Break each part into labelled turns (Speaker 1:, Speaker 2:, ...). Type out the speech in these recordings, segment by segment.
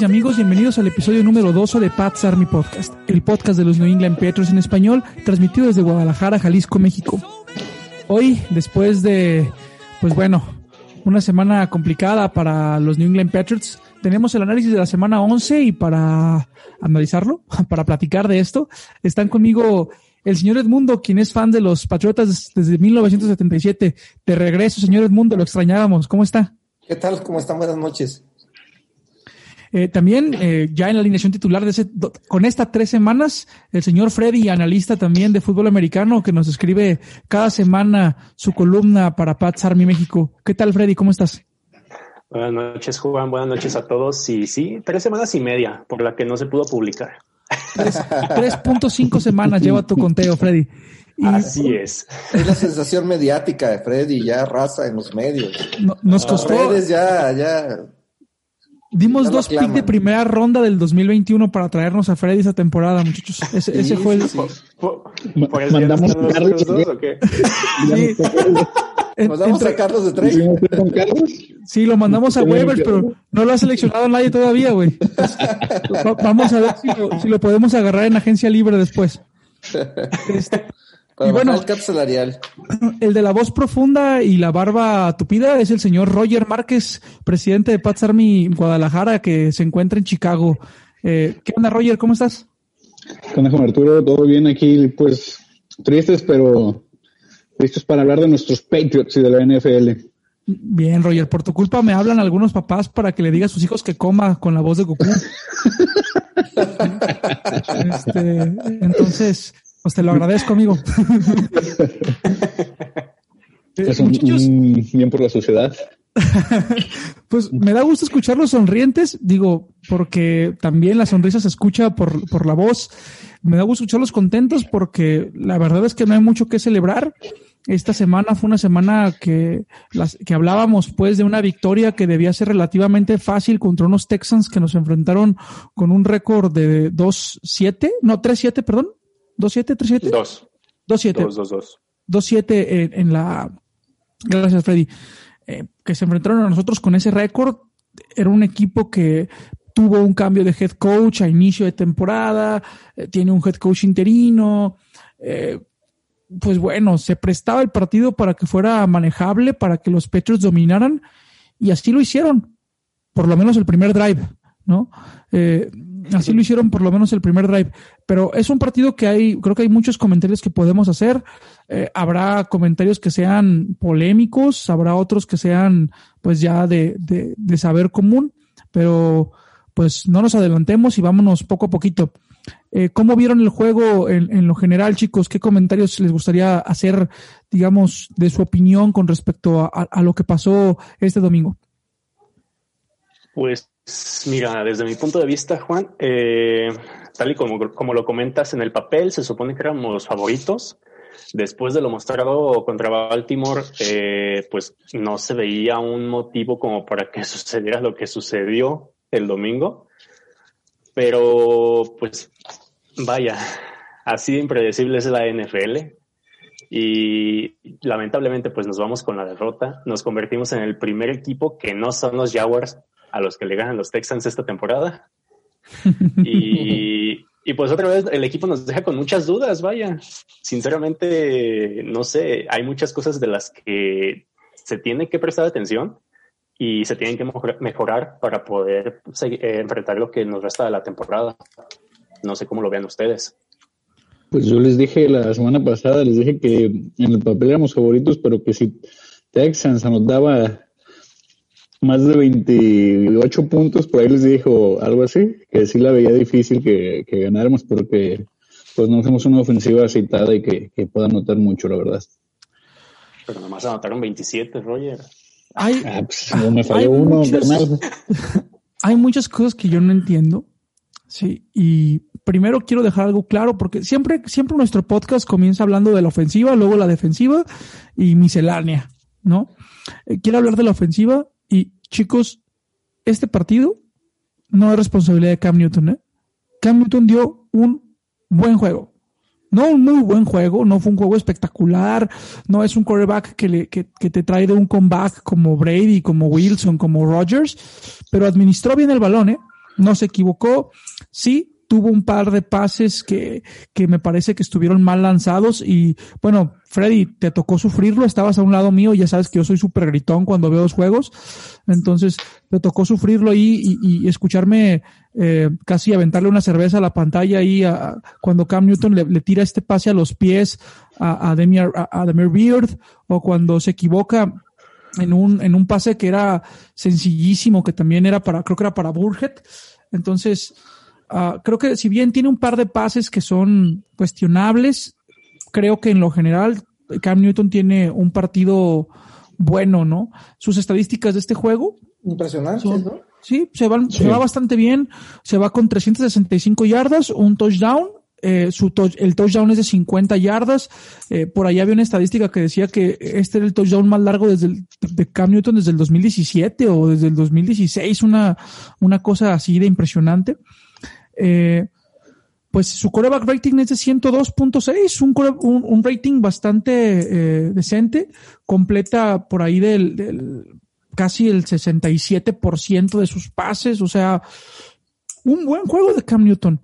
Speaker 1: Y amigos, bienvenidos al episodio número 12 de Pat's Army Podcast, el podcast de los New England Patriots en español, transmitido desde Guadalajara, Jalisco, México. Hoy, después de, pues bueno, una semana complicada para los New England Patriots, tenemos el análisis de la semana 11 y para analizarlo, para platicar de esto, están conmigo el señor Edmundo, quien es fan de los Patriotas desde 1977. De regreso, señor Edmundo, lo extrañábamos. ¿Cómo está?
Speaker 2: ¿Qué tal? ¿Cómo están? Buenas noches.
Speaker 1: Eh, también eh, ya en la alineación titular de ese, do- con estas tres semanas, el señor Freddy, analista también de fútbol americano, que nos escribe cada semana su columna para Pats Army México. ¿Qué tal, Freddy? ¿Cómo estás?
Speaker 3: Buenas noches, Juan. Buenas noches a todos. Y sí, tres semanas y media por la que no se pudo publicar.
Speaker 1: 3.5 semanas lleva tu conteo, Freddy. Y
Speaker 3: Así es.
Speaker 2: Es la sensación mediática de Freddy, ya raza en los medios.
Speaker 1: no- nos costó,
Speaker 2: Redes ya, ya.
Speaker 1: Dimos dos picks de primera ronda del 2021 para traernos a Freddy esa temporada, muchachos. Ese, fue el...
Speaker 2: sí, sí.
Speaker 3: Por,
Speaker 4: mandamos
Speaker 3: los
Speaker 4: Carlos,
Speaker 3: dos. ¿o qué?
Speaker 1: Sí, en-
Speaker 2: Nos vamos
Speaker 1: entre-
Speaker 2: a Carlos de Trey.
Speaker 4: ¿Seguimos con Carlos?
Speaker 1: Sí, lo mandamos a
Speaker 4: que-
Speaker 1: pero no lo ha seleccionado nadie todavía, güey. Vamos a ver si lo, si lo podemos agarrar en agencia libre después. Este,
Speaker 2: Para
Speaker 1: Y bueno-
Speaker 2: bajar el cap salarial.
Speaker 1: el de la voz profunda y la barba tupida es el señor Roger Márquez, presidente de Pats Army Guadalajara, que se encuentra en Chicago. Eh, ¿Qué onda, Roger? ¿Cómo estás?
Speaker 4: Con Juan Arturo, todo bien aquí, pues tristes, pero listos para hablar de nuestros Patriots y de la NFL.
Speaker 1: Bien, Roger. Por tu culpa me hablan algunos papás para que le diga a sus hijos que coma con la voz de Goku. Este, entonces, pues te lo agradezco, amigo.
Speaker 4: Es un,
Speaker 1: muchachos,
Speaker 4: un bien por la sociedad.
Speaker 1: pues me da gusto escucharlos sonrientes, digo, porque también la sonrisa se escucha por, por la voz. Me da gusto escucharlos contentos porque la verdad es que no hay mucho que celebrar. Esta semana fue una semana que, las, que hablábamos pues de una victoria que debía ser relativamente fácil contra unos Texans que nos enfrentaron con un récord de 2-7, no 3-7, perdón. 2-7, 3-7.
Speaker 3: Dos.
Speaker 1: 2-7.
Speaker 3: Dos, dos, dos.
Speaker 1: 2-7 en, en la. Gracias, Freddy. Eh, que se enfrentaron a nosotros con ese récord. Era un equipo que tuvo un cambio de head coach a inicio de temporada, eh, tiene un head coach interino. eh, pues bueno, se prestaba el partido para que fuera manejable, para que los Patriots dominaran, y así lo hicieron. Por lo menos el primer drive, ¿no? Así lo hicieron por lo menos el primer drive. Pero es un partido que hay, creo que hay muchos comentarios que podemos hacer. Eh, habrá comentarios que sean polémicos, habrá otros que sean pues ya de, de, de saber común, pero pues no nos adelantemos y vámonos poco a poquito. Eh, ¿Cómo vieron el juego en, en lo general, chicos? ¿Qué comentarios les gustaría hacer, digamos, de su opinión con respecto a- a lo que pasó este domingo?
Speaker 3: Pues mira, desde mi punto de vista, Juan, eh, tal y como, como lo comentas en el papel, se supone que éramos favoritos. Después de lo mostrado contra Baltimore, eh, pues no se veía un motivo como para que sucediera lo que sucedió el domingo. Pero pues vaya, así de impredecible es la NFL. Y lamentablemente pues nos vamos con la derrota. Nos convertimos en el primer equipo que no son los Jaguars a los que le ganan los Texans esta temporada. Y, y pues otra vez el equipo nos deja con muchas dudas, vaya. Sinceramente, no sé, hay muchas cosas de las que se tiene que prestar atención y se tienen que mejor- mejorar para poder eh, enfrentar lo que nos resta de la temporada. No sé cómo lo vean ustedes.
Speaker 4: Pues yo les dije la semana pasada, les dije que en el papel éramos favoritos, pero que si Texans anotaba más de 28 puntos, por ahí les dijo algo así, que sí la veía difícil que, que ganáramos porque pues no hacemos una ofensiva aceitada y que, que pueda anotar mucho, la verdad.
Speaker 3: Pero nomás anotaron 27, Roger.
Speaker 1: Hay,
Speaker 4: Ah, pues, no me
Speaker 1: Hay
Speaker 4: falló uno,
Speaker 1: muchos-
Speaker 4: carnal.
Speaker 1: hay muchas cosas que yo no entiendo. Sí, y primero quiero dejar algo claro porque siempre, siempre nuestro podcast comienza hablando de la ofensiva, luego la defensiva y miscelánea, ¿no? Eh, quiero hablar de la ofensiva y chicos, este partido no es responsabilidad de Cam Newton, ¿eh? Cam Newton dio un buen juego. No un muy buen juego, no fue un juego espectacular, no es un quarterback que, le, que, que te trae de un comeback como Brady, como Wilson, como Rodgers, pero administró bien el balón, ¿eh? No se equivocó, sí, tuvo un par de pases que, que me parece que estuvieron mal lanzados y bueno, Freddy, te tocó sufrirlo, estabas a un lado mío, ya sabes que yo soy súper gritón cuando veo los juegos, entonces te tocó sufrirlo ahí y, y escucharme eh, casi aventarle una cerveza a la pantalla ahí a- cuando Cam Newton le, le tira este pase a los pies a, a, Demir, a, a Demir Beard o cuando se equivoca en un, en un pase que era sencillísimo, que también era para, creo que era para Burhead. Entonces, ah, creo que si bien tiene un par de pases que son cuestionables, creo que en lo general Cam Newton tiene un partido bueno, ¿no? Sus estadísticas de este juego,
Speaker 2: Impresionante,
Speaker 1: Son-
Speaker 2: ¿no?
Speaker 1: Sí, se, van,
Speaker 4: Sí.
Speaker 1: se va bastante bien. Se va con 365 yardas, un touchdown. Eh, su touch- el touchdown es de 50 yardas. Eh, por ahí había una estadística que decía que este era el touchdown más largo desde el, de Cam Newton desde el 2017 o desde el 2016, una, una cosa así de impresionante. Eh, pues su coreback rating es de 102.6, un, un, rating bastante eh, decente, completa por ahí del, casi el 67% de sus pases, o sea, un buen juego de Cam Newton.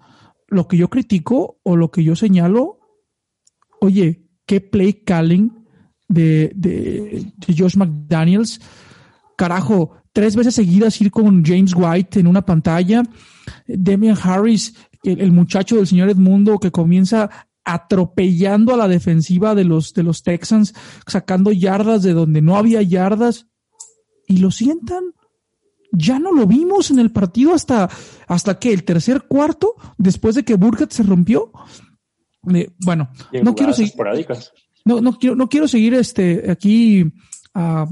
Speaker 1: Lo que yo critico o lo que yo señalo, oye, qué play calling de, de Josh McDaniels, carajo, tres veces seguidas ir con James White en una pantalla, Demian Harris, el, el muchacho del señor Edmundo que comienza atropellando a la defensiva de los, de los Texans, sacando yardas de donde no había yardas y lo sientan. Ya no lo vimos en el partido hasta, hasta que el tercer cuarto, después de que Burkett se rompió. Eh, bueno, no quiero seguir, no, no quiero, no quiero seguir este aquí eh,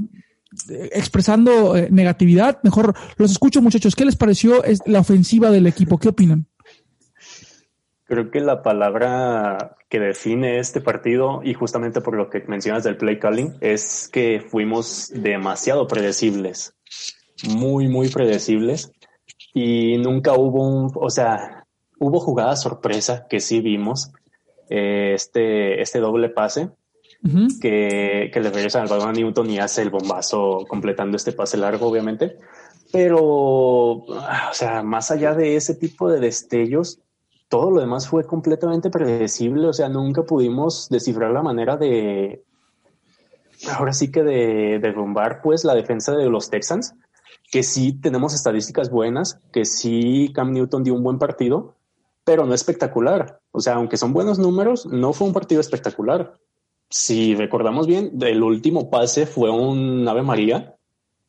Speaker 1: expresando eh, negatividad. Mejor los escucho, muchachos. ¿Qué les pareció la ofensiva del equipo? ¿Qué opinan?
Speaker 3: Creo que la palabra que define este partido, y justamente por lo que mencionas del play calling, es que fuimos demasiado predecibles. Muy, muy predecibles. Y nunca hubo un, o sea, hubo jugadas sorpresa que sí vimos. eh, este, este doble pase Que, le regresan al balón a Newton y hace el bombazo completando este pase largo, obviamente. Pero, ah, o sea, más allá de ese tipo de destellos, todo lo demás fue completamente predecible. O sea, nunca pudimos descifrar la manera de, ahora sí que de derrumbar pues la defensa de los Texans, que sí tenemos estadísticas buenas, que sí Cam Newton dio un buen partido, pero no espectacular. O sea, aunque son buenos números, no fue un partido espectacular si recordamos bien, el último pase fue un Ave María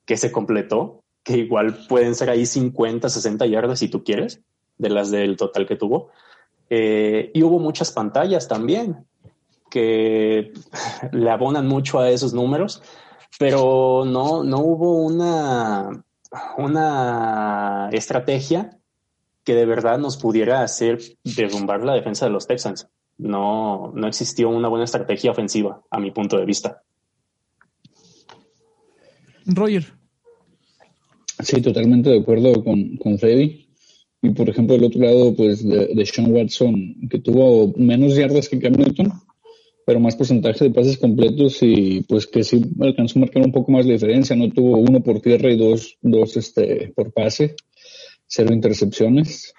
Speaker 3: que se completó, que igual pueden ser ahí 50, 60 yardas si tú quieres, de las del total que tuvo. Eh, y hubo muchas pantallas también que le abonan mucho a esos números, pero no, no hubo una, una estrategia que de verdad nos pudiera hacer derrumbar la defensa de los Texans no, no existió una buena estrategia ofensiva, a mi punto de vista.
Speaker 1: Roger.
Speaker 4: Sí, totalmente de acuerdo con, con Freddy. Y por ejemplo, del otro lado, pues de, de Sean Watson, que tuvo menos yardas que Cam Newton, pero más porcentaje de pases completos y pues que sí alcanzó a marcar un poco más la diferencia. No tuvo uno por tierra y dos, dos este, por pase, cero intercepciones.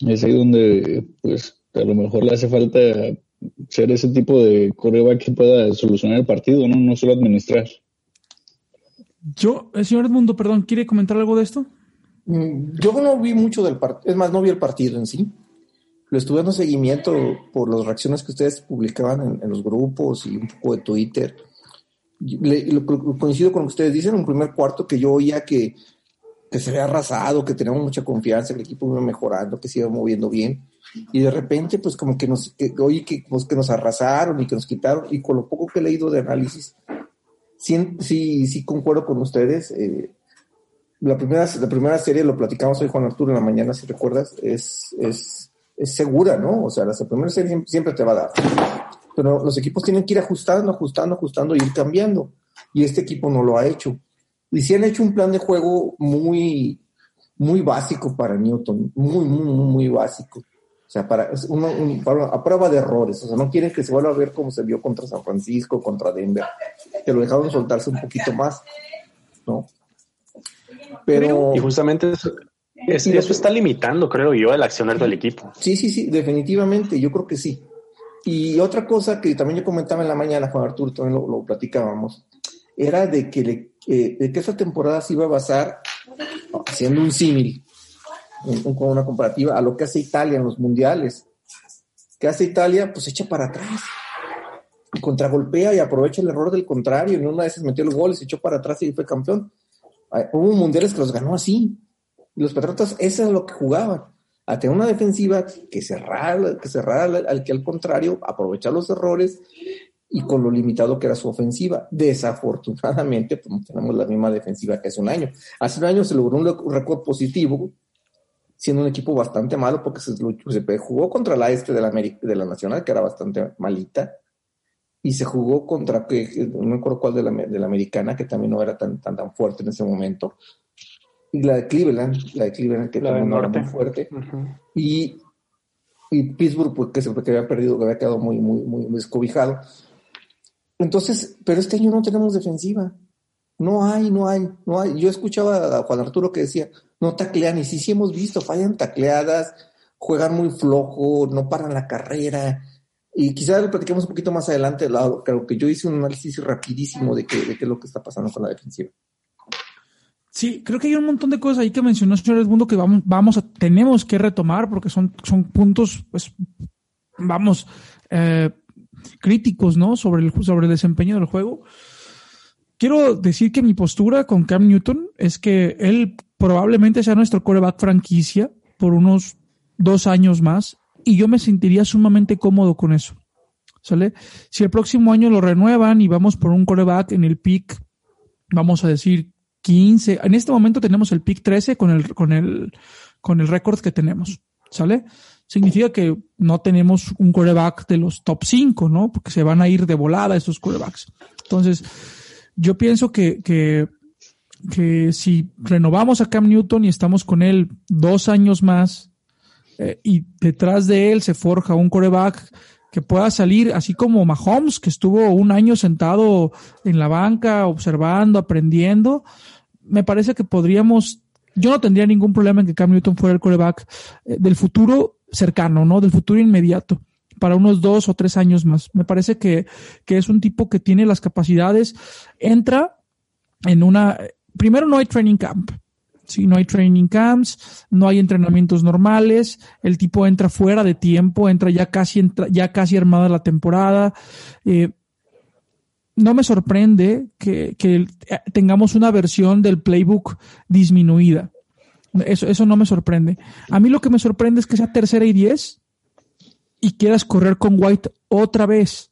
Speaker 4: Es ahí donde pues a lo mejor le hace falta ser ese tipo de coreback que pueda solucionar el partido, no, no solo administrar.
Speaker 1: Yo, el señor Edmundo, perdón, ¿quiere comentar algo de esto?
Speaker 2: Mm, Yo no vi mucho del partido, es más, no vi el partido en sí, lo estuve dando seguimiento por las reacciones que ustedes publicaban en, en los grupos y un poco de Twitter. Le- lo- lo- coincido con lo que ustedes dicen en un primer cuarto que yo oía que, que se había arrasado, que teníamos mucha confianza, que el equipo iba mejorando, que se iba moviendo bien. Y de repente, pues como que nos, que, oye, que, pues, que nos arrasaron y que nos quitaron. Y con lo poco que he leído de análisis, sí, sí, concuerdo con ustedes. eh, la, primera, la primera serie, lo platicamos hoy Juan Arturo en la mañana, si recuerdas, es, es, es segura, ¿no? O sea, la primera serie siempre, siempre te va a dar. Pero los equipos tienen que ir ajustando, ajustando, ajustando y ir cambiando. Y este equipo no lo ha hecho. Y sí han hecho un plan de juego muy, muy básico para Newton, muy, muy, muy, muy básico. O sea, para, es uno- un- para- a prueba de errores. O sea, no quieren que se vuelva a ver como se vio contra San Francisco, contra Denver. Que lo dejaron soltarse un poquito más, ¿no? Pero,
Speaker 3: Y justamente eso, es-
Speaker 2: Y lo
Speaker 3: eso
Speaker 2: que-
Speaker 3: está limitando, creo yo, el accionar del equipo.
Speaker 2: Sí, sí, sí, definitivamente, yo creo que sí. Y otra cosa que también yo comentaba en la mañana, Juan Arturo, también lo, lo platicábamos, era de que, le- eh, de que esta temporada se iba a basar, haciendo un símil, con una comparativa, a lo que hace Italia en los mundiales. ¿Qué hace Italia? Pues echa para atrás. Y contragolpea y aprovecha el error del contrario. En una de esas metió los goles, echó para atrás y fue campeón. Hubo mundiales que los ganó así. Y los Patriotas, eso es lo que jugaban. A tener una defensiva que cerrara, que cerrara al, que al contrario, aprovechar los errores y con lo limitado que era su ofensiva. Desafortunadamente, pues tenemos la misma defensiva que hace un año. Hace un año se logró un récord positivo, siendo un equipo bastante malo, porque se, se jugó contra la este de la, de la Nacional, que era bastante malita, y se jugó contra, no me acuerdo cuál de la, de la Americana, que también no era tan, tan, tan fuerte en ese momento, y la de Cleveland, la de Cleveland, que
Speaker 3: La
Speaker 2: también no era muy fuerte, y, y Pittsburgh, pues que, se, que había perdido, que había quedado muy, muy, muy descobijado. Entonces, pero este año no tenemos defensiva. No hay, no hay, no hay. Yo escuchaba a Juan Arturo que decía, no taclean, y sí, sí hemos visto, fallan tacleadas, juegan muy flojo, no paran la carrera. Y quizás lo platiquemos un poquito más adelante, la- creo que yo hice un análisis rapidísimo de qué, de qué es lo que está pasando con la defensiva.
Speaker 1: Sí, creo que hay un montón de cosas ahí que mencionó el señor Edmundo que vamos, vamos a, tenemos que retomar porque son, son puntos, pues, vamos, eh, críticos, ¿no? Sobre el, sobre el desempeño del juego. Quiero decir que mi postura con Cam Newton es que él probablemente sea nuestro coreback franquicia por unos dos años más y yo me sentiría sumamente cómodo con eso. ¿Sale? Si el próximo año lo renuevan y vamos por un coreback en el pick, vamos a decir 15. En este momento tenemos el pick 13 con el, con el, con el récord que tenemos. ¿Sale? Significa que no tenemos un coreback de los top 5, ¿no? Porque se van a ir de volada esos corebacks. Entonces, yo pienso que, que, que si renovamos a Cam Newton y estamos con él dos años más, eh, y detrás de él se forja un coreback que pueda salir, así como Mahomes, que estuvo un año sentado en la banca, observando, aprendiendo, me parece que podríamos, yo no tendría ningún problema en que Cam Newton fuera el coreback eh, del futuro cercano, ¿no? Del futuro inmediato, para unos dos o tres años más. Me parece que, que es un tipo que tiene las capacidades, entra en una, primero no hay training camp, Sí, no hay training camps, no hay entrenamientos normales, el tipo entra fuera de tiempo, entra ya casi, ya casi armada la temporada. Eh, no me sorprende que, que, tengamos una versión del playbook disminuida. Eso, eso no me sorprende. A mí lo que me sorprende es que sea tercera y diez y quieras correr con White otra vez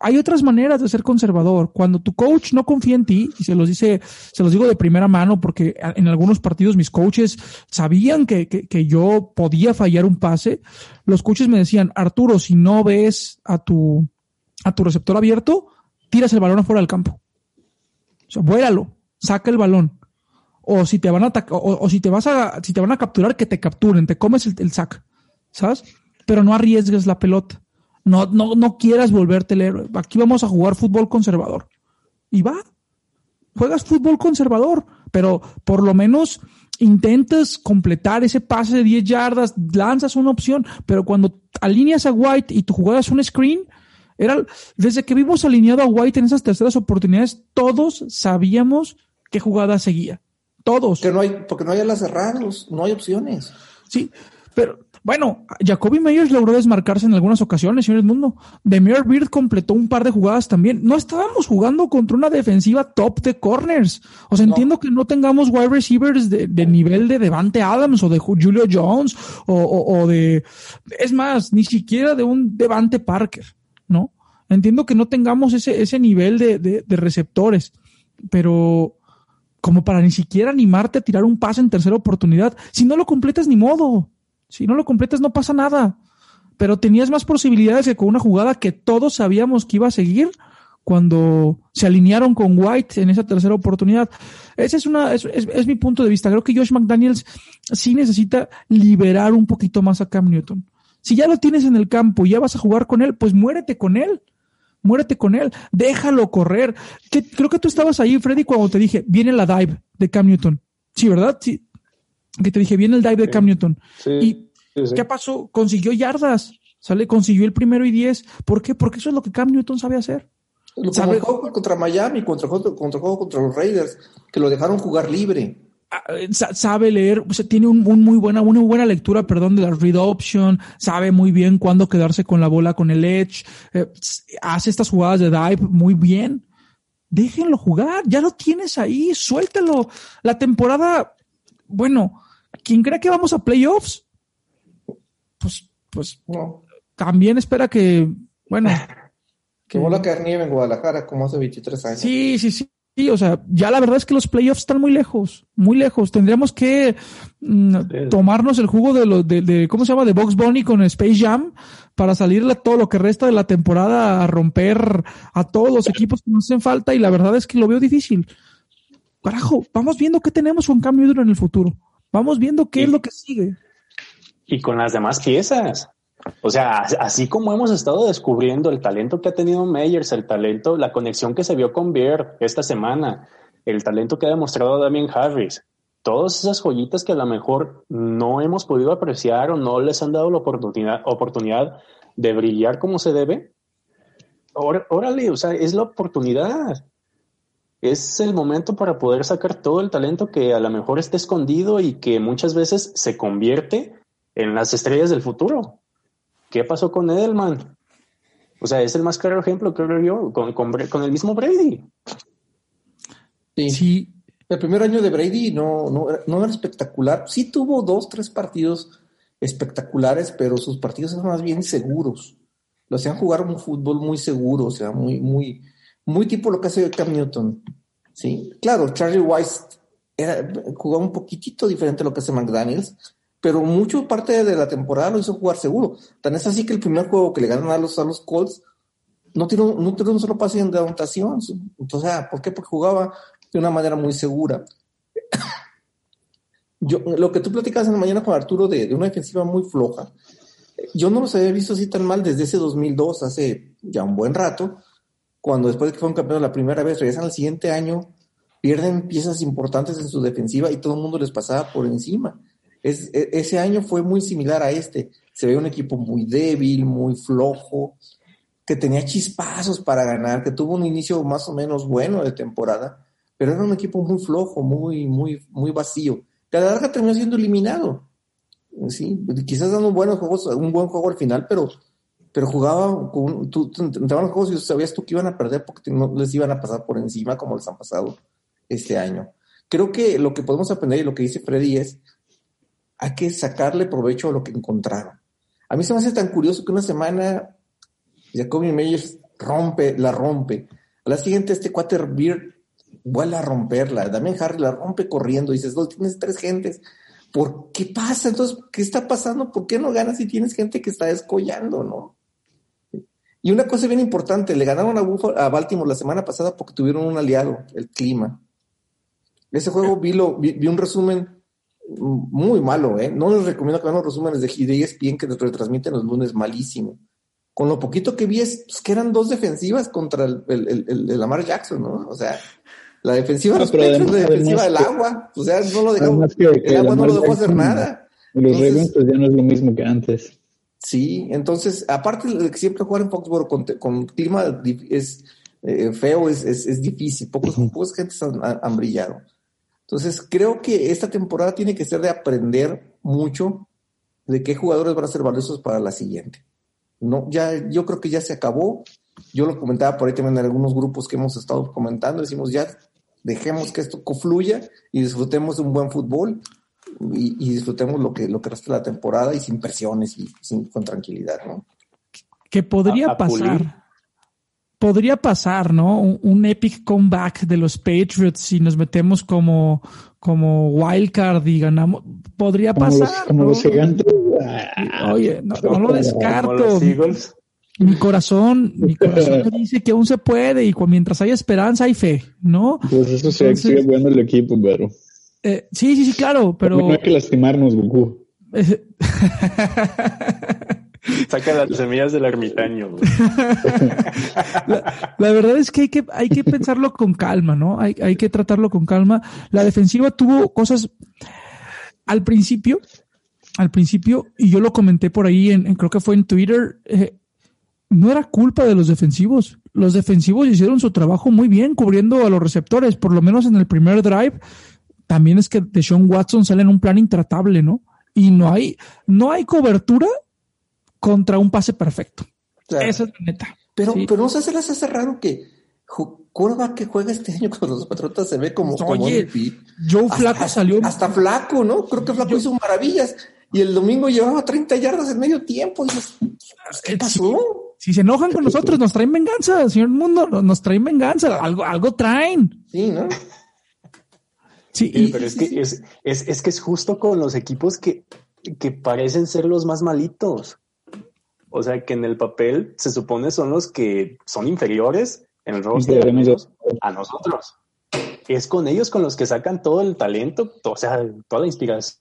Speaker 1: hay otras maneras de ser conservador. Cuando tu coach no confía en ti, y se los dice, se los digo de primera mano, porque en algunos partidos mis coaches sabían que, que, yo podía fallar un pase. Los coaches me decían, Arturo, si no ves a tu, a tu receptor abierto, tiras el balón afuera del campo. O sea, vuélalo, saca el balón. O si te van a o, o, si te vas a, si te van a capturar, que te capturen, te comes el, el sac, ¿sabes? Pero no arriesgues la pelota. No, no, no quieras volverte el héroe. Aquí vamos a jugar fútbol conservador. Y va. Juegas fútbol conservador, pero por lo menos intentas completar ese pase de 10 yardas, lanzas una opción, pero cuando alineas a White y tu jugada es un screen, era, desde que vimos alineado a White en esas terceras oportunidades, todos sabíamos qué jugada seguía. Todos.
Speaker 2: Que no hay, porque no hay alas cerrados, no hay opciones.
Speaker 1: Sí, pero Bueno, Jacoby Meyers logró desmarcarse en algunas ocasiones, señor Mundo. Demir Beard completó un par de jugadas también. No estábamos jugando contra una defensiva top de corners. O sea, entiendo que no tengamos wide receivers de, de, nivel de Devante Adams o de Julio Jones o, o, o, de, es más, ni siquiera de un Devante Parker, ¿no? Entiendo que no tengamos ese, ese nivel de, de, de receptores, pero como para ni siquiera animarte a tirar un pase en tercera oportunidad. Si no lo completas, ni modo. Si no lo completas, no pasa nada. Pero tenías más posibilidades que con una jugada que todos sabíamos que iba a seguir cuando se alinearon con White en esa tercera oportunidad. Ese es una, es, mi punto de vista. Creo que Josh McDaniels sí necesita liberar un poquito más a Cam Newton. Si ya lo tienes en el campo y ya vas a jugar con él, pues muérete con él. Muérete con él. Déjalo correr. Creo que tú estabas ahí, Freddy, cuando te dije, viene la dive de Cam Newton. Sí, ¿verdad? Sí que te dije, viene el dive de Cam Newton.
Speaker 3: Sí,
Speaker 1: y
Speaker 3: sí.
Speaker 1: ¿qué pasó? Consiguió yardas, ¿sale? Consiguió el primero y diez. ¿Por qué? Porque eso es lo que Cam Newton sabe hacer.
Speaker 2: Lo como el juego contra Miami, contra, contra, contra, contra los Raiders, que lo dejaron jugar libre.
Speaker 1: Ah, sabe leer, o sea, tiene un, un, muy buena, una buena lectura, perdón, de la read option, sabe muy bien cuándo quedarse con la bola con el edge, eh, hace estas jugadas de dive muy bien. Déjenlo jugar, ya lo tienes ahí, suéltalo. La temporada, bueno, quien cree que vamos a playoffs, pues, pues
Speaker 2: No.
Speaker 1: también espera que, bueno,
Speaker 2: Que vuelva a caer nieve en Guadalajara como hace 23 años.
Speaker 1: Sí, sí, sí. Sí, o sea, ya la verdad es que los playoffs están muy lejos, muy lejos. Tendríamos que mm, tomarnos el jugo de, lo, de, de, ¿cómo se llama? De Box Bunny con Space Jam para salirle todo lo que resta de la temporada a romper a todos los equipos que nos hacen falta y la verdad es que lo veo difícil. Carajo, vamos viendo qué tenemos con Cam Newton en el futuro. Vamos viendo qué
Speaker 3: Y-
Speaker 1: es lo que sigue.
Speaker 3: y con las demás piezas. O sea, así como hemos estado descubriendo el talento que ha tenido Meyers, el talento, la conexión que se vio con Beard esta semana, el talento que ha demostrado Damien Harris, todas esas joyitas que a lo mejor no hemos podido apreciar o no les han dado la oportunidad, oportunidad de brillar como se debe. Órale, órale, o sea, es la oportunidad. Es el momento para poder sacar todo el talento que a lo mejor está escondido y que muchas veces se convierte en las estrellas del futuro. ¿Qué pasó con Edelman? O sea, es el más claro ejemplo, creo yo, con, con, con el mismo Brady.
Speaker 2: Sí.
Speaker 1: Sí,
Speaker 2: El primer año de Brady no, no, era- no era espectacular. Sí tuvo dos, tres partidos espectaculares, pero sus partidos eran más bien seguros. Lo hacían jugar un fútbol muy seguro, o sea, muy, muy, muy tipo lo que hace Cam Newton. Sí, claro, Charlie Weiss jugaba un poquitito diferente a lo que hace McDaniels, pero mucho parte de la temporada lo hizo jugar seguro. Tan es así que el primer juego que le ganan a los, a los Colts no tiene, no tiene un solo pase de anotación. Sea, ¿por qué? Porque jugaba de una manera muy segura. Yo, lo que tú platicabas en la mañana con Arturo de, de una defensiva muy floja, yo no los había visto así tan mal desde ese 2002, hace ya un buen rato, cuando después de que fueron campeones la primera vez, regresan al siguiente año, pierden piezas importantes en su defensiva y todo el mundo les pasaba por encima. Es, e- ese año fue muy similar a este. Se ve un equipo muy débil, muy flojo, que tenía chispazos para ganar, que tuvo un inicio más o menos bueno de temporada, pero era un equipo muy flojo, muy, muy, muy vacío. Que a la larga terminó siendo eliminado. Sí, quizás dando buenos juegos, un buen juego al final, pero, pero jugaba con, tú, entraban los juegos y sabías tú que iban a perder porque no les iban a pasar por encima como les han pasado este año. Creo que lo que podemos aprender y lo que dice Freddy es hay que sacarle provecho a lo que encontraron. A mí se me hace tan curioso que una semana Jacoby Meyers rompe, la rompe. A la siguiente este cuate Beard vuelve a romperla. Damien Harris la rompe corriendo. Dices, tienes tres gentes. ¿Por qué pasa? Entonces, ¿qué está pasando? ¿Por qué no ganas si tienes gente que está descollando, no? Y una cosa bien importante, le ganaron a, Buffalo- a Baltimore la semana pasada porque tuvieron un aliado, el clima. Ese juego vi, lo, vi, vi un resumen muy malo, ¿eh? No les recomiendo que vean los resúmenes de de ESPN que retransmiten los lunes, malísimo. Con lo poquito que vi es pues, que eran dos defensivas contra el, el, el, el- Lamar Jackson, ¿no? O sea, la defensiva de
Speaker 4: Ah,
Speaker 2: los Patriots, la defensiva del agua. O sea, no lo
Speaker 4: que
Speaker 2: el agua no lo dejó hacer nada.
Speaker 4: Los Ravens pues ya no es lo mismo que antes.
Speaker 2: Sí, entonces, aparte de que siempre jugar en Foxborough con, con clima es eh, feo, es, es, es difícil, pocos, pocas gentes han brillado. Entonces, creo que esta temporada tiene que ser de aprender mucho de qué jugadores van a ser valiosos para la siguiente. No, ya, yo creo que ya se acabó. Yo lo comentaba por ahí también en algunos grupos que hemos estado comentando. Decimos ya, dejemos que esto fluya y disfrutemos de un buen fútbol y, y disfrutemos lo que, lo que resta de la temporada y sin presiones y sin, con tranquilidad, ¿no?
Speaker 1: que podría
Speaker 3: A- a pulir.
Speaker 1: pasar. Podría pasar, ¿no? Un, un epic comeback de los Patriots si nos metemos como, como wildcard y ganamos. Podría
Speaker 4: Como los,
Speaker 1: pasar.
Speaker 4: como
Speaker 1: ¿no?
Speaker 4: los gigantes.
Speaker 1: Oye, no, no lo
Speaker 3: Como
Speaker 1: descarto.
Speaker 3: los Eagles.
Speaker 1: Mi corazón, mi corazón me dice que aún se puede y mientras haya esperanza hay fe, ¿no?
Speaker 4: Pues eso sí,
Speaker 1: Entonces-
Speaker 4: sigue jugando el equipo, pero.
Speaker 1: Eh, sí, sí, sí, claro, pero
Speaker 4: No hay que lastimarnos, Goku.
Speaker 3: Saca las semillas del ermitaño. güey.
Speaker 1: la, la verdad es que hay que hay que pensarlo con calma, ¿no? Hay, hay que tratarlo con calma. La defensiva tuvo cosas al principio, al principio, y yo lo comenté por ahí, en, en- creo que fue en Twitter, eh, no era culpa de los defensivos. Los defensivos hicieron su trabajo muy bien cubriendo a los receptores, por lo menos en el primer drive. También es que Deshaun Watson sale en un plan intratable, ¿no? Y no hay, no hay cobertura contra un pase perfecto.
Speaker 2: Claro.
Speaker 1: Esa es la neta.
Speaker 2: Pero,
Speaker 1: Sí.
Speaker 2: pero no se les hace raro que Curva que juega este año con los Patriotas se ve como,
Speaker 1: Oye. Joe
Speaker 2: Hasta-
Speaker 1: Flaco salió.
Speaker 2: Hasta Flaco, ¿no? Creo que Flaco hizo maravillas. Y el domingo llevaba 30 yardas en medio tiempo. Pues, ¿qué pasó?
Speaker 1: Si se enojan con nosotros, nos traen venganza, señor Mundo, nos traen venganza, algo, algo traen.
Speaker 2: Sí, ¿no?
Speaker 1: Sí, y-
Speaker 3: pero es que es, es, es que es justo con los equipos que, que parecen ser los más malitos. O sea, que en el papel se supone son los que son inferiores en el roster a nosotros. Es con ellos con los que sacan todo el talento, o sea, toda la inspiración.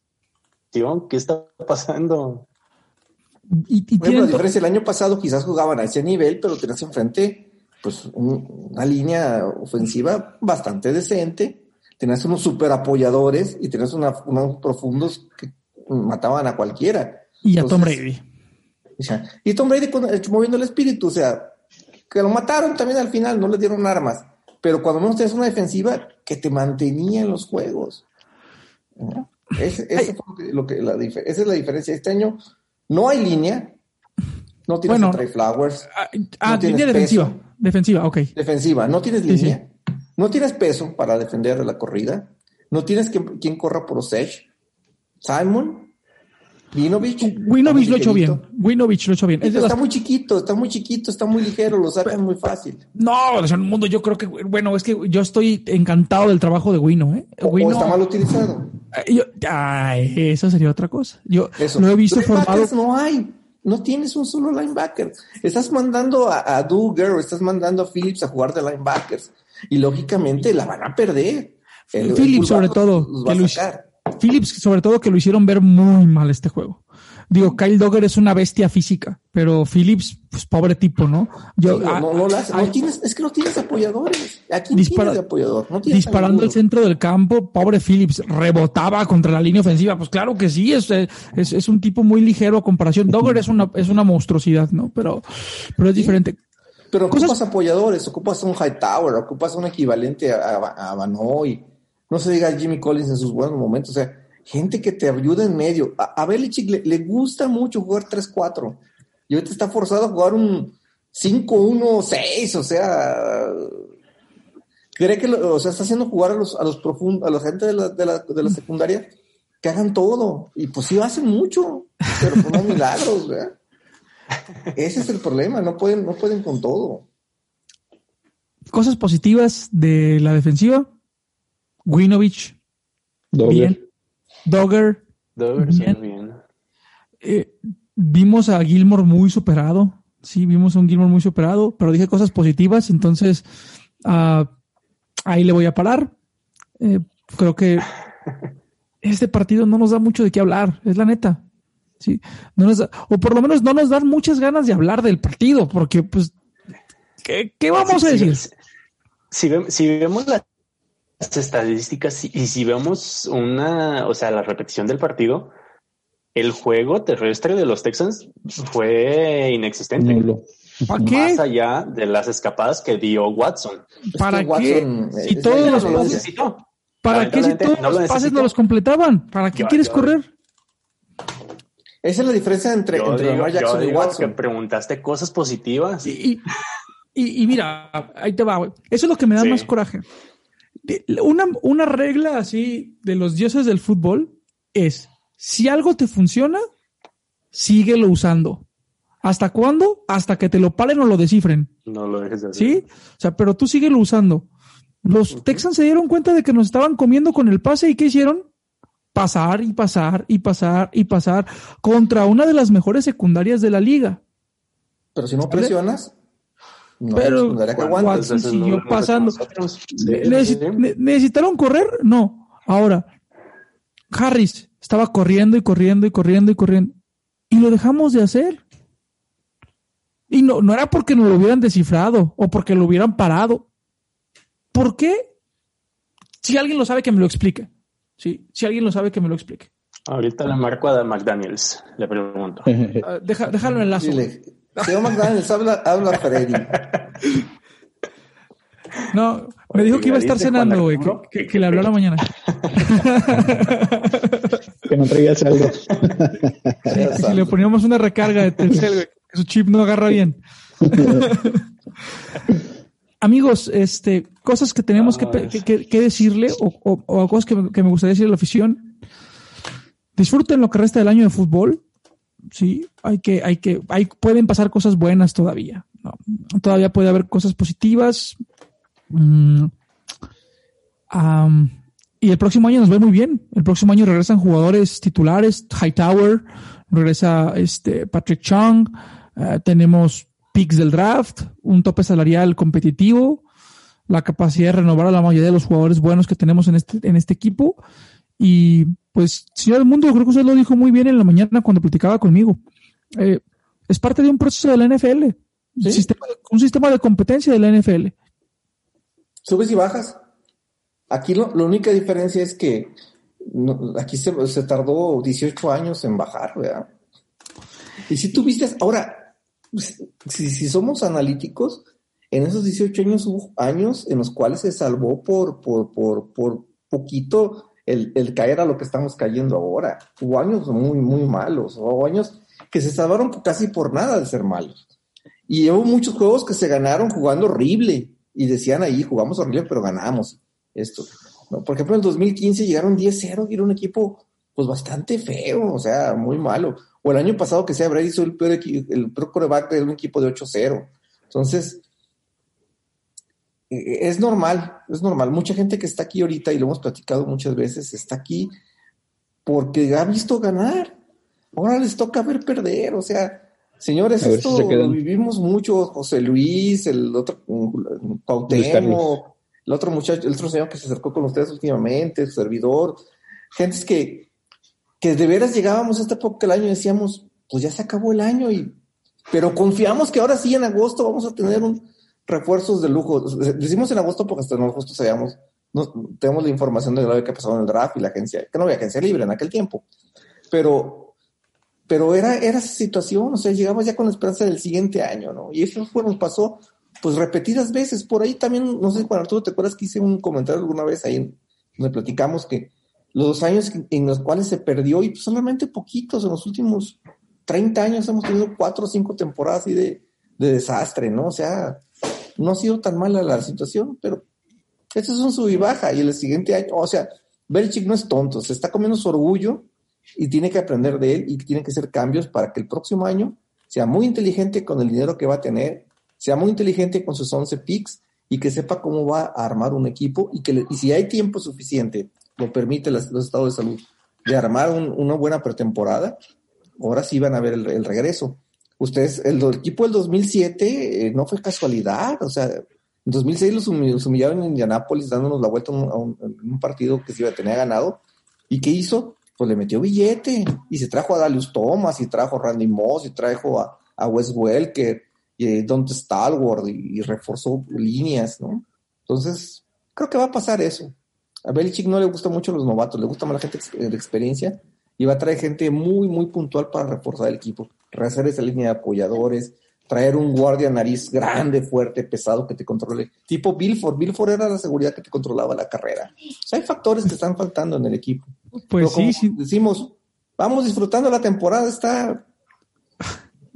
Speaker 3: ¿Qué está pasando?
Speaker 1: y- y to-
Speaker 2: diferencia del año pasado, quizás jugaban a ese nivel, pero tenías enfrente pues un- una línea ofensiva bastante decente. Tenías unos super apoyadores y tenías una- unos profundos que mataban a cualquiera.
Speaker 1: y a Tom Brady.
Speaker 2: O sea, y Tom Brady con- eh, moviendo el espíritu, o sea, que lo mataron también al final, no le dieron armas. Pero cuando menos tienes una defensiva que te mantenía en los juegos. fue lo que- la esa es la diferencia. Este año no hay línea, no tienes
Speaker 1: Bueno.
Speaker 2: Flowers,
Speaker 1: Ah, ah,
Speaker 2: No tienes
Speaker 1: línea defensiva. Defensiva, ok.
Speaker 2: defensiva, no tienes
Speaker 1: Sí, sí.
Speaker 2: No tienes peso para defender de la corrida, no tienes quien, quien corra por edge. Simon, Vinovich.
Speaker 1: Winovich lo hecho bien. Winovich lo hecho bien. Es de
Speaker 2: Está
Speaker 1: las-
Speaker 2: muy chiquito, está muy chiquito, está muy ligero, lo sacan muy fácil.
Speaker 1: No, señor Mundo, yo creo que, bueno, es que yo estoy encantado del trabajo de Wino, ¿eh?
Speaker 2: O, o
Speaker 1: Wino-
Speaker 2: está mal utilizado.
Speaker 1: Yo- ay, eso sería otra cosa. Yo
Speaker 2: Eso.
Speaker 1: lo he visto formado.
Speaker 2: No hay. No tienes un solo linebacker. Estás mandando a, a o estás mandando a Phillips a jugar de linebackers. Y lógicamente la van a perder. El- el
Speaker 1: Phillips, sobre todo,
Speaker 2: los va
Speaker 1: que
Speaker 2: a
Speaker 1: lo-
Speaker 2: sacar.
Speaker 1: Phillips, sobre todo, que lo hicieron ver muy mal este juego. Digo, Kyle Dogger es una bestia física, pero Phillips, pues pobre tipo, ¿no? Yo,
Speaker 2: no,
Speaker 1: ah,
Speaker 2: no, no la hace. No tienes, es que no tienes apoyadores. Aquí
Speaker 1: Dispara-
Speaker 2: tienes apoyador. No tienes
Speaker 1: disparando al centro del campo, pobre Phillips, rebotaba contra la línea ofensiva. Pues claro que sí, es, es, es un tipo muy ligero a comparación. Dogger es una, es una monstruosidad, ¿no? Pero, pero es diferente.
Speaker 2: Pero
Speaker 1: Cosas-
Speaker 2: ocupas apoyadores, ocupas un Hightower, ocupas un equivalente a, a, a Banoy. No se diga Jimmy Collins en sus buenos momentos. O sea, gente que te ayude en medio. A, a Belichick le, le gusta mucho jugar 3-4. Y ahorita está forzado a jugar un 5-1-6. O sea, cree que lo- o sea, está haciendo jugar a los, a los profundos, a la gente de la, de la, de la secundaria que hagan todo. Y pues sí hacen mucho, pero no milagros, ¿verdad? Ese es el problema, no pueden, no pueden con todo.
Speaker 1: Cosas positivas de la defensiva. Winovich, bien. Dogger, Bien.
Speaker 3: ser bien.
Speaker 1: eh, vimos a Gilmore muy superado. Sí, vimos a un Gilmore muy superado, pero dije cosas positivas, entonces ah, ahí le voy a parar. Eh, creo que este partido no nos da mucho de qué hablar, es la neta. Sí, no nos da- o por lo menos no nos dan muchas ganas de hablar del partido, porque pues, ¿qué, qué vamos a decir?
Speaker 3: Si, si ve- si vemos las estadísticas y, si vemos una, o sea, la repetición del partido, el juego terrestre de los Texans fue inexistente.
Speaker 4: Nulo.
Speaker 1: ¿Para qué?
Speaker 3: Más allá de las escapadas que dio Watson.
Speaker 1: ¿Para
Speaker 2: Es que
Speaker 1: qué?
Speaker 2: Watson,
Speaker 1: Si
Speaker 2: eh,
Speaker 1: todos los
Speaker 3: No lo
Speaker 2: violencia.
Speaker 3: necesitó.
Speaker 1: ¿Para qué si
Speaker 3: Lamentablemente,
Speaker 1: todos
Speaker 3: no lo
Speaker 1: los pases no los completaban? ¿Para qué
Speaker 3: Yo-
Speaker 1: quieres
Speaker 3: yo-
Speaker 1: correr?
Speaker 2: Esa es la diferencia entre,
Speaker 3: Yo
Speaker 2: entre
Speaker 3: digo,
Speaker 2: Lamar
Speaker 3: yo
Speaker 2: Jackson y
Speaker 3: que preguntaste cosas positivas.
Speaker 1: Y, y, y mira, ahí te va, güey. Eso es lo que me da
Speaker 3: Sí.
Speaker 1: más coraje. Una, una regla así de los dioses del fútbol es, si algo te funciona, síguelo usando. ¿Hasta cuándo? Hasta que te lo paren o lo descifren.
Speaker 3: No lo dejes de hacer.
Speaker 1: ¿Sí? O sea, pero tú síguelo usando. Los Texans se dieron cuenta de que nos estaban comiendo con el pase y ¿qué hicieron? Pasar y pasar y pasar y pasar contra una de las mejores secundarias de la liga.
Speaker 2: Pero si no
Speaker 1: ¿Sale?
Speaker 2: presionas, no
Speaker 1: Pero. Watson siguió
Speaker 3: no
Speaker 1: pasando. ¿Necesitaron correr? No. Ahora, Harris estaba corriendo y corriendo y corriendo y corriendo. Y lo dejamos de hacer. Y no, no era porque nos lo hubieran descifrado o porque lo hubieran parado. ¿Por qué? Si alguien lo sabe, que me lo explique. Sí, si alguien lo sabe, que me lo explique.
Speaker 3: Ahorita le marco a McDaniels, le pregunto.
Speaker 1: Ah, deja, déjalo en el lazo.
Speaker 2: Dile, McDaniels, habla, habla Freddy.
Speaker 1: No, me dijo que iba a estar
Speaker 3: ¿Dice Juan
Speaker 1: cenando, güey, que, que- que le hablara mañana.
Speaker 4: que no traiga saldo.
Speaker 1: Sí, que si le poníamos una recarga de Telcel, güey, que su chip no agarra bien. Amigos, este, cosas que tenemos que, pe- que- que- decirle o, o- o cosas que, me- que me gustaría decirle a la afición. Disfruten lo que resta del año de fútbol. Sí, hay que, hay que, hay, pueden pasar cosas buenas todavía. ¿no? Todavía puede haber cosas positivas. Mm, y el próximo año nos va muy bien. El próximo año regresan jugadores titulares, Hightower, regresa este Patrick Chung, eh, tenemos picks del draft, un tope salarial competitivo, la capacidad de renovar a la mayoría de los jugadores buenos que tenemos en este, en este equipo. Y pues, señor del mundo, yo creo que usted lo dijo muy bien en la mañana cuando platicaba conmigo. Eh, es parte de un proceso de la NFL,
Speaker 2: Sí.
Speaker 1: sistema de- un sistema de competencia de la NFL.
Speaker 2: Subes y bajas. Aquí lo, la única diferencia es que no- aquí se, se tardó 18 años en bajar, ¿verdad? Y si tuviste, ahora, si, si somos analíticos, en esos 18 años hubo años en los cuales se salvó por, por, por, por poquito el, caer a lo que estamos cayendo ahora. Hubo años muy, muy malos, hubo años que se salvaron casi por nada de ser malos. Y hubo muchos juegos que se ganaron jugando horrible. Y decían ahí, jugamos horrible, pero ganamos esto. Por ejemplo, en el 2015 llegaron 10-0 y era un equipo pues bastante feo, o sea, muy malo. O el año pasado que sea Brady hizo el peor, el peor quarterback de un equipo de 8-0. Entonces, eh, es normal, es normal. Mucha gente que está aquí ahorita, y lo hemos platicado muchas veces, está aquí porque ha visto ganar. Ahora les toca ver perder, o sea, señores,
Speaker 4: A ver si
Speaker 2: esto
Speaker 4: se
Speaker 2: lo vivimos mucho. José Luis, el otro,
Speaker 4: Luis
Speaker 2: Cuauhtémoc, el otro muchacho, el otro señor que se acercó con ustedes últimamente, su servidor, gentes que, que de veras llegábamos a esta época del año y decíamos, pues ya se acabó el año y, pero confiamos que ahora sí en agosto vamos a tener un refuerzos de lujo. Decimos en agosto porque hasta en agosto sabíamos, no, tenemos la información de lo que pasó en el draft y la agencia, que no había agencia libre en aquel tiempo, pero, pero era, era esa situación, o sea, llegamos ya con la esperanza del siguiente año, ¿no? Y eso fue, nos pasó, pues repetidas veces. Por ahí también, no sé, Juan Arturo, ¿te acuerdas que hice un comentario alguna vez ahí donde platicamos que los años en los cuales se perdió, y pues solamente poquitos, en los últimos 30 años hemos tenido cuatro o cinco temporadas así de, de desastre, ¿no? O sea, no ha sido tan mala la situación, pero eso es un sub y baja, y el siguiente año, o sea, Belichick no es tonto, se está comiendo su orgullo y tiene que aprender de él y tiene que hacer cambios para que el próximo año sea muy inteligente con el dinero que va a tener, sea muy inteligente con sus 11 picks y que sepa cómo va a armar un equipo y que le- y si hay tiempo suficiente, lo permite los estados de salud, de armar un- una buena pretemporada, ahora sí van a ver el, regreso. Ustedes, el, equipo del 2007 eh, no fue casualidad, o sea, en 2006 los, humi- los humillaron en Indianápolis dándonos la vuelta a un, partido que se iba a tener ganado. ¿Y qué hizo? Pues le metió billete y se trajo a Dalius Thomas y trajo a Randy Moss y trajo a, Wes Welker y a Don Stalwart y, y reforzó líneas, ¿no? Entonces, creo que va a pasar eso. A Belichick no le gusta mucho los novatos, le gusta más la gente de experiencia y va a traer gente muy, muy puntual para reforzar el equipo, rehacer esa línea de apoyadores, traer un guardia nariz grande, fuerte, pesado que te controle. Tipo Bilford. Bilford era la seguridad que te controlaba la carrera. O sea, hay factores que están faltando en el equipo.
Speaker 1: Pues
Speaker 2: Pero
Speaker 1: sí,
Speaker 2: como
Speaker 1: sí.
Speaker 2: decimos, vamos disfrutando la temporada, está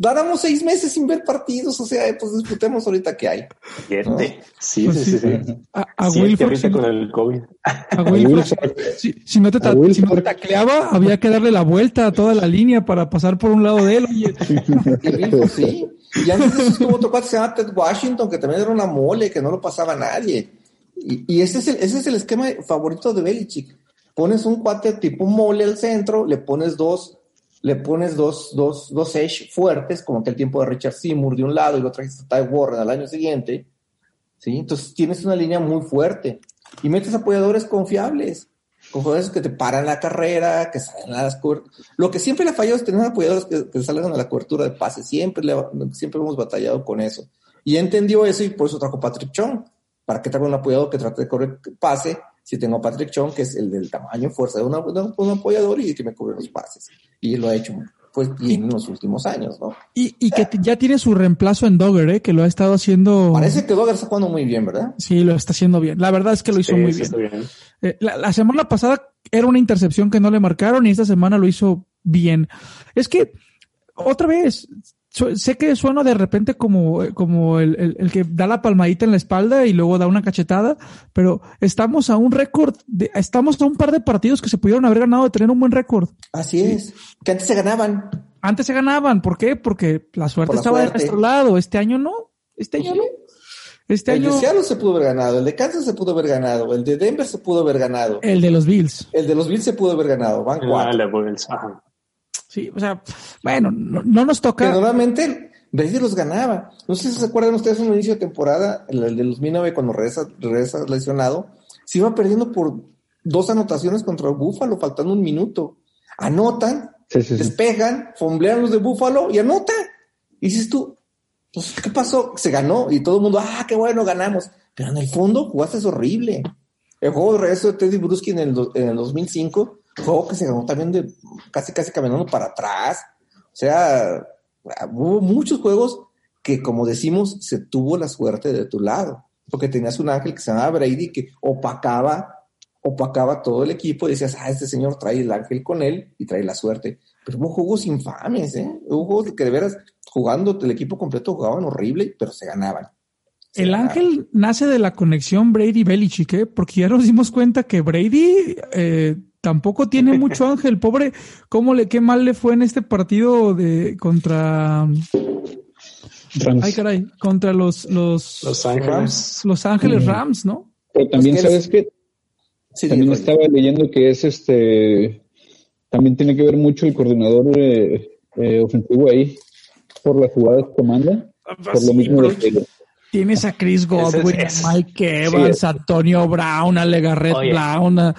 Speaker 2: Duramos seis meses sin ver partidos, o sea, pues disfrutemos ahorita que hay.
Speaker 3: Sí,
Speaker 1: Pues
Speaker 3: sí,
Speaker 1: sí.
Speaker 3: sí, sí.
Speaker 1: A, a
Speaker 3: Sí,
Speaker 1: Wilford, si,
Speaker 3: con
Speaker 1: no-
Speaker 3: el COVID.
Speaker 1: a Wilford, si- si no te, ta- si no te tacleaba, había que darle la vuelta a toda la línea para pasar por un lado de él. Oye,
Speaker 2: sí. Y antes de eso estuvo otro cuate que se llama Ted Washington, que también era una mole, que no lo pasaba a nadie. Y, y ese, es el, ese es el esquema favorito de Belichick. Pones un cuate tipo mole al centro, le pones dos, le pones dos, dos, dos edge fuertes, como que el tiempo de Richard Seymour de un lado y lo trajiste a Ty Warren al año siguiente. ¿sí? Entonces tienes una línea muy fuerte. Y metes apoyadores confiables. Confiables que te paran la carrera, que salen a las. Lo que siempre le ha fallado es tener apoyadores que, que salgan a la cobertura de pase. Siempre, le, siempre hemos batallado con eso. Y entendió eso y por eso trajo Patrick Chung. Para que traiga un apoyador que trate de correr pase. Si tengo a Patrick Chung, que es el del tamaño fuerza de, una- de un, un apoyador y que me cubre los pases. Y lo ha hecho pues bien en los últimos años, ¿no?
Speaker 1: y, y que ya tiene su reemplazo en Dogger, ¿eh? que lo ha estado haciendo.
Speaker 2: Parece que Dogger está jugando muy bien, ¿verdad?
Speaker 1: Sí, lo está haciendo bien. La verdad es que lo hizo
Speaker 3: Sí,
Speaker 1: muy bien.
Speaker 3: bien.
Speaker 1: Eh, la, la semana pasada era una intercepción que no le marcaron y esta semana lo hizo bien. Es que, otra vez, sé que suena de repente como, eh, como el, el- el que da la palmadita en la espalda y luego da una cachetada, pero estamos a un récord, de- estamos a un par de partidos que se pudieron haber ganado de tener un buen récord.
Speaker 2: Así es. Que antes se ganaban.
Speaker 1: Antes se ganaban, ¿por qué? Porque la suerte
Speaker 2: Por la
Speaker 1: estaba de nuestro lado. Este año no. Este año
Speaker 2: Sí.
Speaker 1: no. Este
Speaker 2: El
Speaker 1: año,
Speaker 2: de Seattle se pudo haber ganado, el de Kansas se pudo haber ganado, el de Denver se pudo haber ganado,
Speaker 1: el de los Bills.
Speaker 2: el de los Bills se pudo haber ganado. Van
Speaker 3: Ah,
Speaker 2: cuatro.
Speaker 3: ajá.
Speaker 1: Sí, o sea, bueno, no, no nos toca.
Speaker 2: normalmente Brady los ganaba. No sé si se acuerdan ustedes en un inicio de temporada, el, el de 2009, cuando regresa, regresa lesionado, se iba perdiendo por dos anotaciones contra el Búfalo, faltando un minuto. Anotan,
Speaker 4: Sí, sí, sí.
Speaker 2: despejan, fomblean los de Búfalo y anotan. Y dices tú, pues, ¿qué pasó? Se ganó y todo el mundo, ah, qué bueno, ganamos. Pero en el fondo jugaste horrible. El juego de regreso de Teddy Bruschi en el, en el 2005, juego que se ganó también de casi, casi caminando para atrás. O sea, hubo muchos juegos que, como decimos, se tuvo la suerte de tu lado. Porque tenías un ángel que se llamaba Brady que opacaba, opacaba todo el equipo y decías, ah, este señor trae el ángel con él y trae la suerte. Pero hubo juegos infames, ¿eh? Hubo juegos que de veras, jugando el equipo completo, jugaban horrible, pero se ganaban. Se
Speaker 1: El
Speaker 2: ganaban.
Speaker 1: ángel nace de la conexión Brady-Belichick, ¿eh? porque ya nos dimos cuenta que Brady eh, tampoco tiene mucho ángel. Pobre, ¿cómo le, qué mal le fue en este partido de contra,
Speaker 4: Rams.
Speaker 1: ay caray, contra los, los,
Speaker 3: Los Ángeles.
Speaker 1: Los Ángeles
Speaker 4: Mm.
Speaker 1: Rams, ¿no?
Speaker 4: Pero también,
Speaker 2: Pues que
Speaker 4: ¿sabes qué?
Speaker 2: Sí,
Speaker 4: También estaba leyendo que es este. También tiene que ver mucho el coordinador eh, eh, ofensivo ahí por las jugadas que manda. Por lo mismo de que
Speaker 1: Tienes a Chris Godwin,
Speaker 3: es-
Speaker 1: a Mike Evans, a Antonio Brown, a Legarrette
Speaker 3: Oye.
Speaker 1: Brown, a,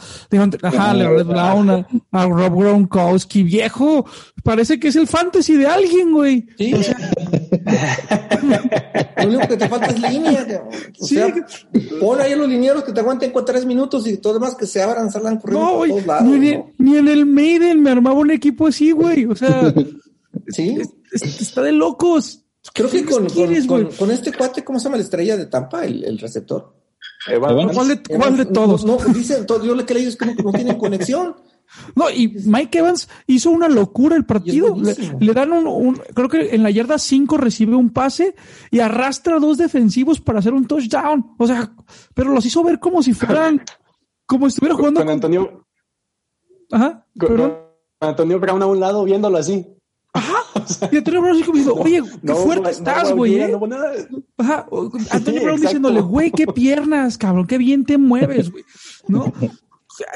Speaker 1: ajá, Legarrette Brown, a, a Rob Gronkowski, viejo. Parece que es el fantasy de alguien, güey.
Speaker 2: Sí. Lo único que te falta es línea. O
Speaker 1: Sí.
Speaker 2: sea, pon ahí a los linieros que te aguanten con tres minutos y todo demás que se abran, salgan corriendo
Speaker 1: No,
Speaker 2: por todos lados.
Speaker 1: ni, en-
Speaker 2: ¿no?
Speaker 1: ni en el Maiden me armaba un equipo así, güey. O sea,
Speaker 2: Sí.
Speaker 1: es- está de locos.
Speaker 2: Creo que
Speaker 1: ¿Qué
Speaker 2: con,
Speaker 1: quieres,
Speaker 2: con,
Speaker 1: güey?
Speaker 2: con, con este cuate, ¿cómo se llama la estrella de Tampa? El, el receptor.
Speaker 3: Evans.
Speaker 1: ¿Cuál de, cuál de
Speaker 2: No,
Speaker 1: todos?
Speaker 2: No, dicen, todo- yo lo que leí es que no, no tienen conexión.
Speaker 1: No, y Mike Evans hizo una locura el partido. Le, dan un, un- creo que en la yarda 5 recibe un pase y arrastra a dos defensivos para hacer un touchdown. O sea, pero los hizo ver como si fueran, como si estuviera jugando
Speaker 3: Con
Speaker 1: con,
Speaker 3: Antonio,
Speaker 1: ajá,
Speaker 3: con,
Speaker 1: perdón.
Speaker 3: con Antonio Brown a un lado viéndolo así.
Speaker 1: Y Antonio Brown así como diciendo, oye, qué
Speaker 3: No,
Speaker 1: fuerte
Speaker 3: no,
Speaker 1: estás, güey,
Speaker 3: no,
Speaker 1: eh. Ajá, Antonio
Speaker 3: Sí,
Speaker 1: Brown diciéndole, güey, qué piernas, cabrón, qué bien te mueves, güey. ¿No?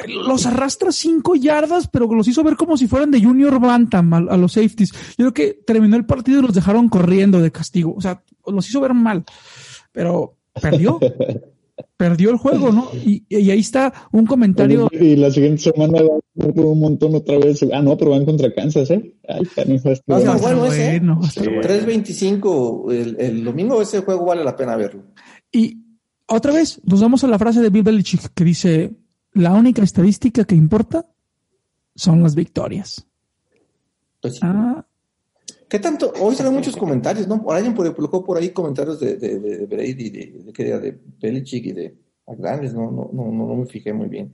Speaker 1: Los arrastra cinco yardas, pero los hizo ver como si fueran de Junior Bantam a, a los safeties. Yo creo que terminó el partido y los dejaron corriendo de castigo. O sea, los hizo ver mal. Pero perdió. perdió el juego, ¿no? Y, y ahí está un comentario.
Speaker 4: Y la siguiente semana van por un montón otra vez. Ah, no, pero van contra Kansas, ¿eh? Ay, canijo, este-
Speaker 2: Va a
Speaker 1: Va a
Speaker 2: estar
Speaker 1: estar
Speaker 2: bueno ese, ¿eh?
Speaker 1: bueno, va a estar
Speaker 3: Sí.
Speaker 1: bueno.
Speaker 2: 3.25 el, el domingo, ese juego vale la pena verlo.
Speaker 1: Y otra vez nos vamos a la frase de Bill Belichick que dice, la única estadística que importa son las victorias.
Speaker 2: Pues sí.
Speaker 1: Ah,
Speaker 2: ¿Qué tanto? Hoy salen muchos comentarios, ¿no? Por alguien colocó por ahí comentarios de, de, de Brady, de, de, de, de Belichick y de no, no, no, no, no me fijé muy bien.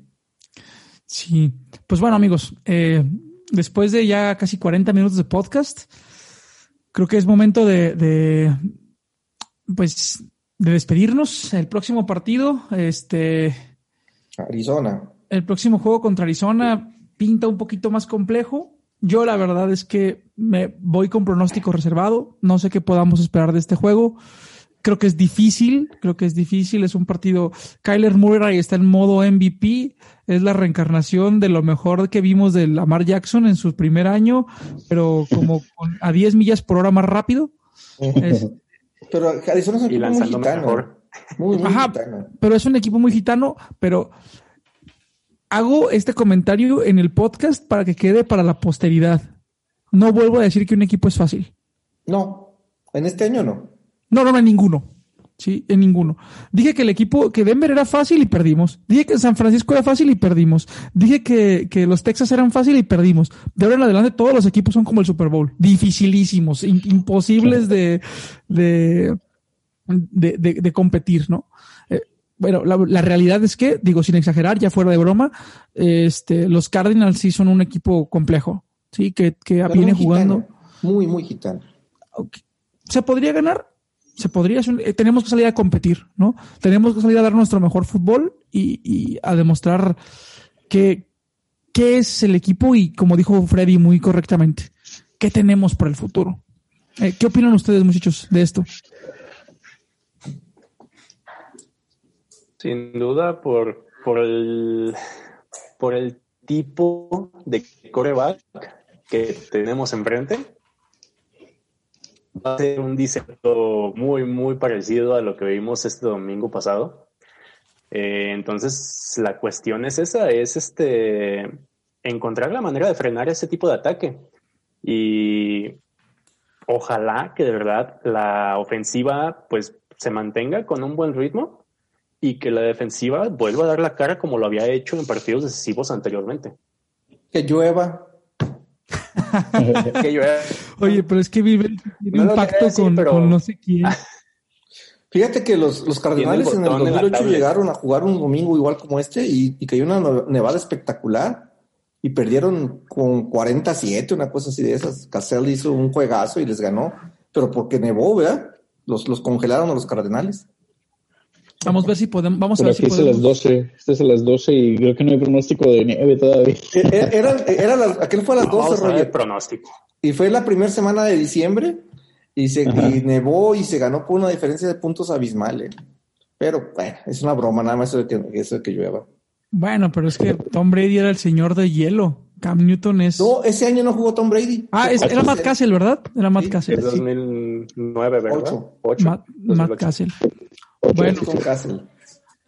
Speaker 1: sí. Pues bueno, amigos, eh, después de ya casi 40 minutos de podcast, creo que es momento de, de pues, de despedirnos. El próximo partido, este,
Speaker 2: Arizona.
Speaker 1: el próximo juego contra Arizona pinta un poquito más complejo. Yo la verdad es que me voy con pronóstico reservado. No sé qué podamos esperar de este juego. Creo que es difícil, creo que es difícil. Es un partido. Kyler Murray está en modo MVP. Es la reencarnación de lo mejor que vimos de Lamar Jackson en su primer año, pero como con- a 10 millas por hora más rápido. Es-
Speaker 2: Pero Arizona es un equipo muy
Speaker 3: lanzando
Speaker 2: gitano.
Speaker 3: mejor.
Speaker 2: Muy, muy
Speaker 1: Ajá.
Speaker 2: gitano.
Speaker 1: pero es un equipo muy gitano, pero hago este comentario en el podcast para que quede para la posteridad. No vuelvo a decir que un equipo es fácil.
Speaker 2: No, en este año no.
Speaker 1: No, no, en ninguno. Sí, en ninguno. Dije que el equipo, que Denver era fácil y perdimos. Dije que San Francisco era fácil y perdimos. Dije que, que los Texas eran fácil y perdimos. De ahora en adelante todos los equipos son como el Super Bowl. Dificilísimos, imposibles de, de, de, de- de competir, ¿no? Bueno, la, la realidad es que, digo, sin exagerar, ya fuera de broma, este, los Cardinals sí son un equipo complejo, ¿sí? Que, que viene
Speaker 2: muy gitano.
Speaker 1: jugando.
Speaker 2: Muy, muy gitano.
Speaker 1: ¿Se podría ganar? Se podría. eh, tenemos que salir a competir, ¿no? Tenemos que salir a dar nuestro mejor fútbol y, y a demostrar que, qué es el equipo y, como dijo Freddy muy correctamente, qué tenemos para el futuro. Eh, ¿Qué opinan ustedes, muchachos, de esto?
Speaker 3: Sin duda, por, por, el, por el tipo de coreback que tenemos enfrente, va a ser un diseño muy, muy parecido a lo que vimos este domingo pasado. Eh, entonces, la cuestión es esa, es este encontrar la manera de frenar ese tipo de ataque. Y ojalá que de verdad la ofensiva pues se mantenga con un buen ritmo y que la defensiva vuelva a dar la cara como lo había hecho en partidos decisivos anteriormente.
Speaker 2: Que llueva.
Speaker 3: Que era-
Speaker 1: Oye, pero es que vive tiene
Speaker 3: No lo
Speaker 1: un pacto
Speaker 3: quería decir,
Speaker 1: con,
Speaker 3: pero-
Speaker 1: con no sé quién.
Speaker 2: Fíjate que los, los Cardenales en el
Speaker 3: el botón en la
Speaker 2: 2008
Speaker 3: tablet.
Speaker 2: llegaron a jugar un domingo igual como este y, y cayó una ne- nevada espectacular y perdieron con 47, una cosa así de esas. Cassell hizo un juegazo y les ganó, pero porque nevó, ¿verdad? Los, los congelaron a los Cardenales.
Speaker 1: Vamos a ver si podemos. Vamos a ver si
Speaker 4: es a las
Speaker 1: podemos.
Speaker 4: 12. Este es a las 12 y creo que no hay pronóstico de nieve todavía.
Speaker 2: E- e- Era, era la- aquel fue a las 12,
Speaker 3: Vamos a ver el
Speaker 2: Roger.
Speaker 3: pronóstico.
Speaker 2: Y fue la primera semana de diciembre y se y nevó y se ganó por una diferencia de puntos abismal. ¿eh? Pero bueno, es una broma, nada más eso de que, eso de que llueva.
Speaker 1: Bueno, pero es que Tom Brady era el señor de hielo. Cam Newton es.
Speaker 2: No, ese año no jugó Tom Brady.
Speaker 1: ah, es- era Matt Cassell, ¿verdad? Era Matt
Speaker 2: Sí.
Speaker 3: Es
Speaker 1: sí.
Speaker 3: 2009, ¿verdad?
Speaker 2: Ocho.
Speaker 3: Ocho.
Speaker 1: Matt, Matt
Speaker 3: 2008.
Speaker 1: Bueno,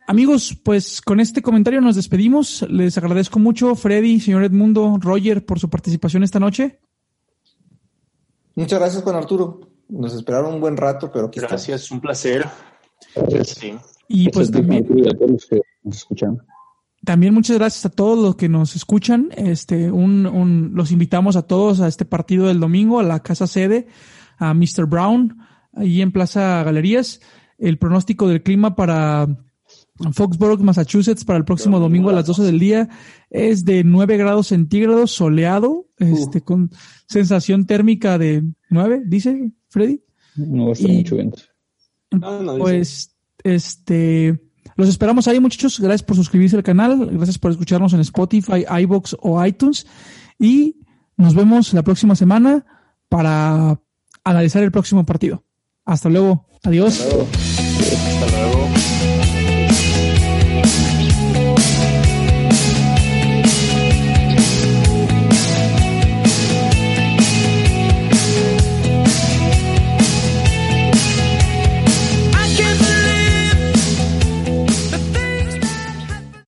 Speaker 1: amigos, pues con este comentario nos despedimos. Les agradezco mucho, Freddy, señor Edmundo, Roger, por su participación esta noche.
Speaker 2: Muchas gracias, Juan Arturo. Nos esperaron un buen rato, pero aquí.
Speaker 3: Gracias, un placer. Sí.
Speaker 1: Y pues también, también muchas gracias a todos los que nos escuchan. Este, un, un- los invitamos a todos a este partido del domingo, a la casa sede, a Mr. Brown, ahí en Plaza Galerías. El pronóstico del clima para Foxborough, Massachusetts, para el próximo domingo a las 12 del día es de 9 grados centígrados, soleado, este, con sensación térmica de 9, dice Freddy.
Speaker 4: No va a estar
Speaker 1: Y-
Speaker 4: mucho viento.
Speaker 3: No, no, dice.
Speaker 1: Pues, este, los esperamos ahí, muchachos. Gracias por suscribirse al canal. Gracias por escucharnos en Spotify, iBox o iTunes. Y nos vemos la próxima semana para analizar el próximo partido. Hasta luego. Adiós.
Speaker 3: Hasta luego.